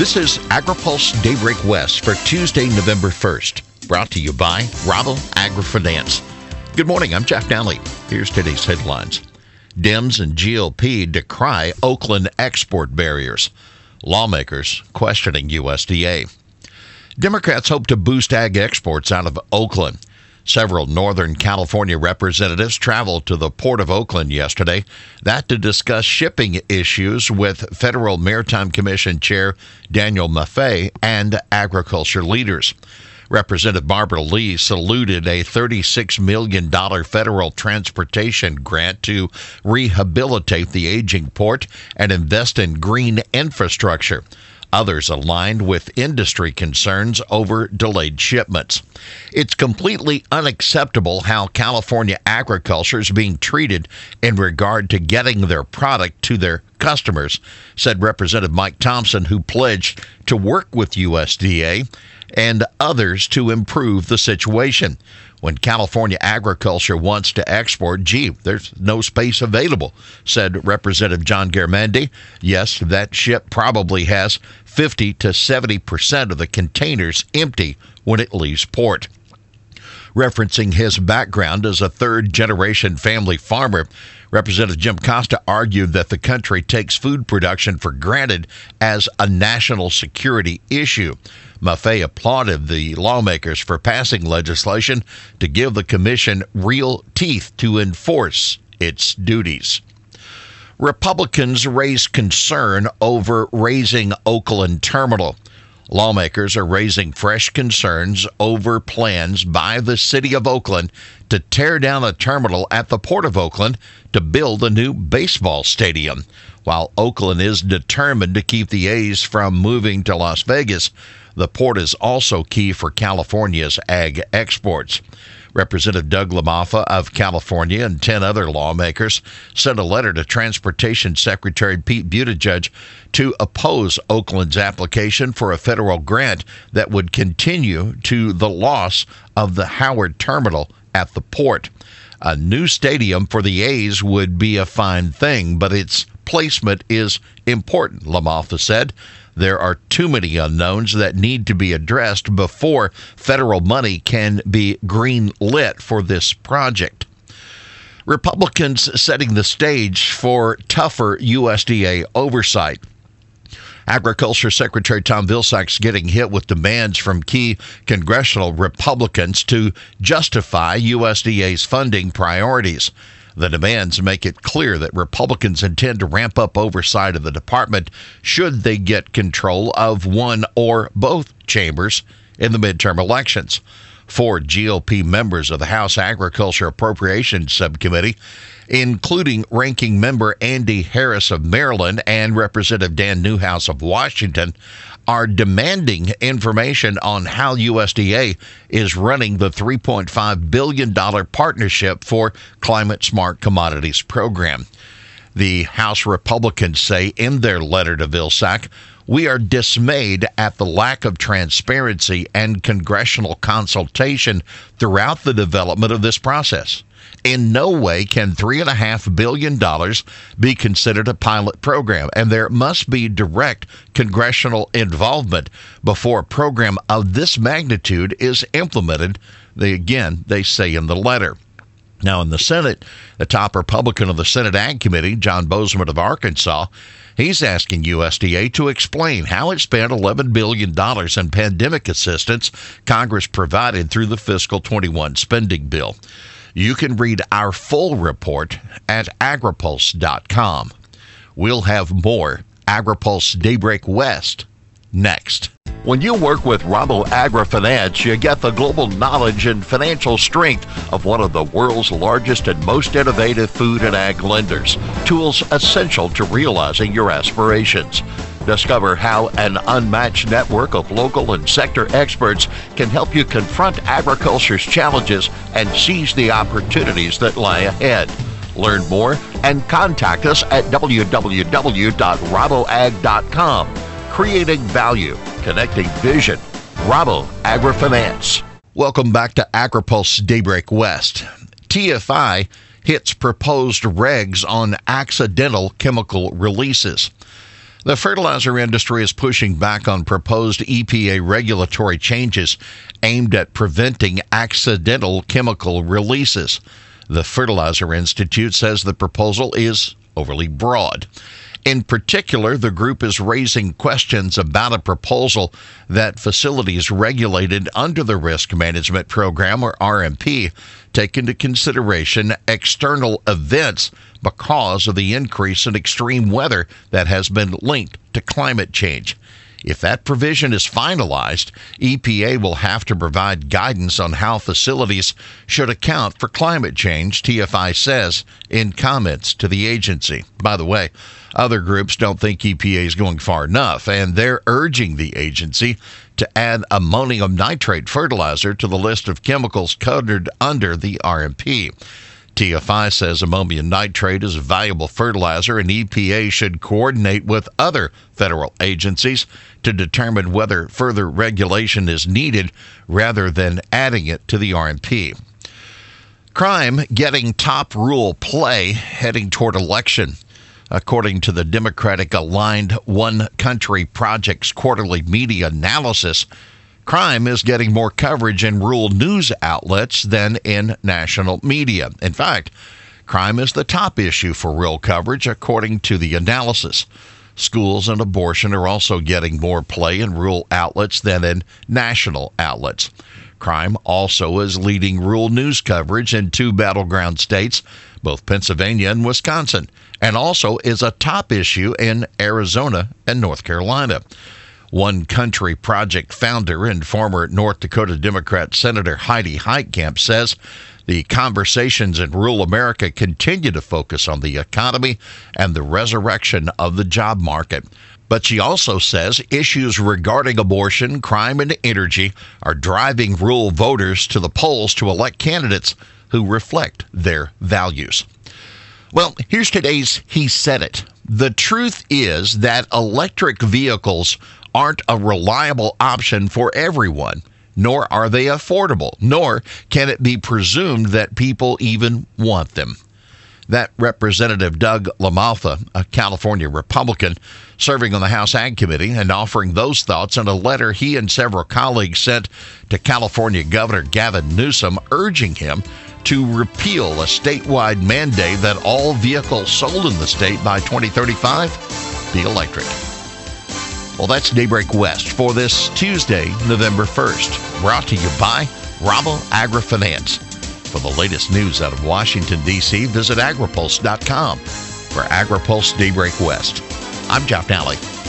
This is AgriPulse Daybreak West for Tuesday, November 1st. Brought to you by Rabo AgriFinance. Good morning, I'm Jeff Nalley. Here's today's headlines. Dems and GOP decry Oakland export barriers. Lawmakers questioning USDA. Democrats hope to boost ag exports out of Oakland. Several Northern California representatives traveled to the Port of Oakland yesterday, that to discuss shipping issues with Federal Maritime Commission Chair Daniel Maffei and agriculture leaders. Representative Barbara Lee saluted a $36 million federal transportation grant to rehabilitate the aging port and invest in green infrastructure. Others aligned with industry concerns over delayed shipments. It's completely unacceptable how California agriculture is being treated in regard to getting their product to their customers, said Representative Mike Thompson, who pledged to work with USDA and others to improve the situation. When California agriculture wants to export, gee, there's no space available, said Representative John Garamendi. Yes, that ship probably has 50 to 70 percent of the containers empty when it leaves port. Referencing his background as a third generation family farmer, Representative Jim Costa argued that the country takes food production for granted as a national security issue. Maffei applauded the lawmakers for passing legislation to give the commission real teeth to enforce its duties. Republicans raised concern over razing Oakland Terminal. Lawmakers are raising fresh concerns over plans by the city of Oakland to tear down a terminal at the Port of Oakland to build a new baseball stadium. While Oakland is determined to keep the A's from moving to Las Vegas, the port is also key for California's ag exports. Representative Doug LaMalfa of California and 10 other lawmakers sent a letter to Transportation Secretary Pete Buttigieg to oppose Oakland's application for a federal grant that would continue to the loss of the Howard Terminal at the port. A new stadium for the A's would be a fine thing, but its placement is important, LaMalfa said. There are too many unknowns that need to be addressed before federal money can be green lit for this project. Republicans setting the stage for tougher USDA oversight. Agriculture Secretary Tom Vilsack's getting hit with demands from key congressional Republicans to justify USDA's funding priorities. The demands make it clear that Republicans intend to ramp up oversight of the department should they get control of one or both chambers in the midterm elections. Four GOP members of the House Agriculture Appropriations Subcommittee, including ranking member Andy Harris of Maryland and Representative Dan Newhouse of Washington, are demanding information on how USDA is running the $3.5 billion partnership for Climate Smart Commodities program. The House Republicans say in their letter to Vilsack, we are dismayed at the lack of transparency and congressional consultation throughout the development of this process. In no way can $3.5 billion be considered a pilot program, and there must be direct congressional involvement before a program of this magnitude is implemented. They, again, they say in the letter. Now, in the Senate, the top Republican of the Senate Ag Committee, John Boozman of Arkansas, he's asking USDA to explain how it spent $11 billion in pandemic assistance Congress provided through the fiscal 21 spending bill. You can read our full report at agripulse.com. We'll have more AgriPulse Daybreak West next. When you work with Rabo AgriFinance, you get the global knowledge and financial strength of one of the world's largest and most innovative food and ag lenders. Tools essential to realizing your aspirations. Discover how an unmatched network of local and sector experts can help you confront agriculture's challenges and seize the opportunities that lie ahead. Learn more and contact us at www.raboag.com. Creating value, connecting vision. Rabo AgriFinance. Welcome back to AgriPulse Daybreak West. TFI hits proposed regs on accidental chemical releases. The fertilizer industry is pushing back on proposed EPA regulatory changes aimed at preventing accidental chemical releases. The Fertilizer Institute says the proposal is overly broad. In particular, the group is raising questions about a proposal that facilities regulated under the Risk Management Program, or RMP, take into consideration external events because of the increase in extreme weather that has been linked to climate change. If that provision is finalized, EPA will have to provide guidance on how facilities should account for climate change, TFI says in comments to the agency. By the way, other groups don't think EPA is going far enough, and they're urging the agency to add ammonium nitrate fertilizer to the list of chemicals covered under the RMP. TFI says ammonium nitrate is a valuable fertilizer, and EPA should coordinate with other federal agencies to determine whether further regulation is needed rather than adding it to the RMP. Crime getting top rule play heading toward election. According to the Democratic aligned One Country Project's quarterly media analysis, crime is getting more coverage in rural news outlets than in national media. In fact, crime is the top issue for rural coverage, according to the analysis. Schools and abortion are also getting more play in rural outlets than in national outlets. Crime also is leading rural news coverage in two battleground states, both Pennsylvania and Wisconsin, and also is a top issue in Arizona and North Carolina. One Country Project founder and former North Dakota Democrat Senator Heidi Heitkamp says the conversations in rural America continue to focus on the economy and the resurrection of the job market. But she also says issues regarding abortion, crime, and energy are driving rural voters to the polls to elect candidates who reflect their values. Well, here's today's He Said It. The truth is that electric vehicles aren't a reliable option for everyone, nor are they affordable, nor can it be presumed that people even want them. That Representative Doug LaMalfa, a California Republican, serving on the House Ag Committee and offering those thoughts in a letter he and several colleagues sent to California Governor Gavin Newsom urging him to repeal a statewide mandate that all vehicles sold in the state by 2035 be electric. Well, that's Daybreak West for this Tuesday, November 1st. Brought to you by Rabo Agri Finance. For the latest news out of Washington, D.C., visit agripulse.com. For AgriPulse Daybreak West, I'm Jeff Nalley.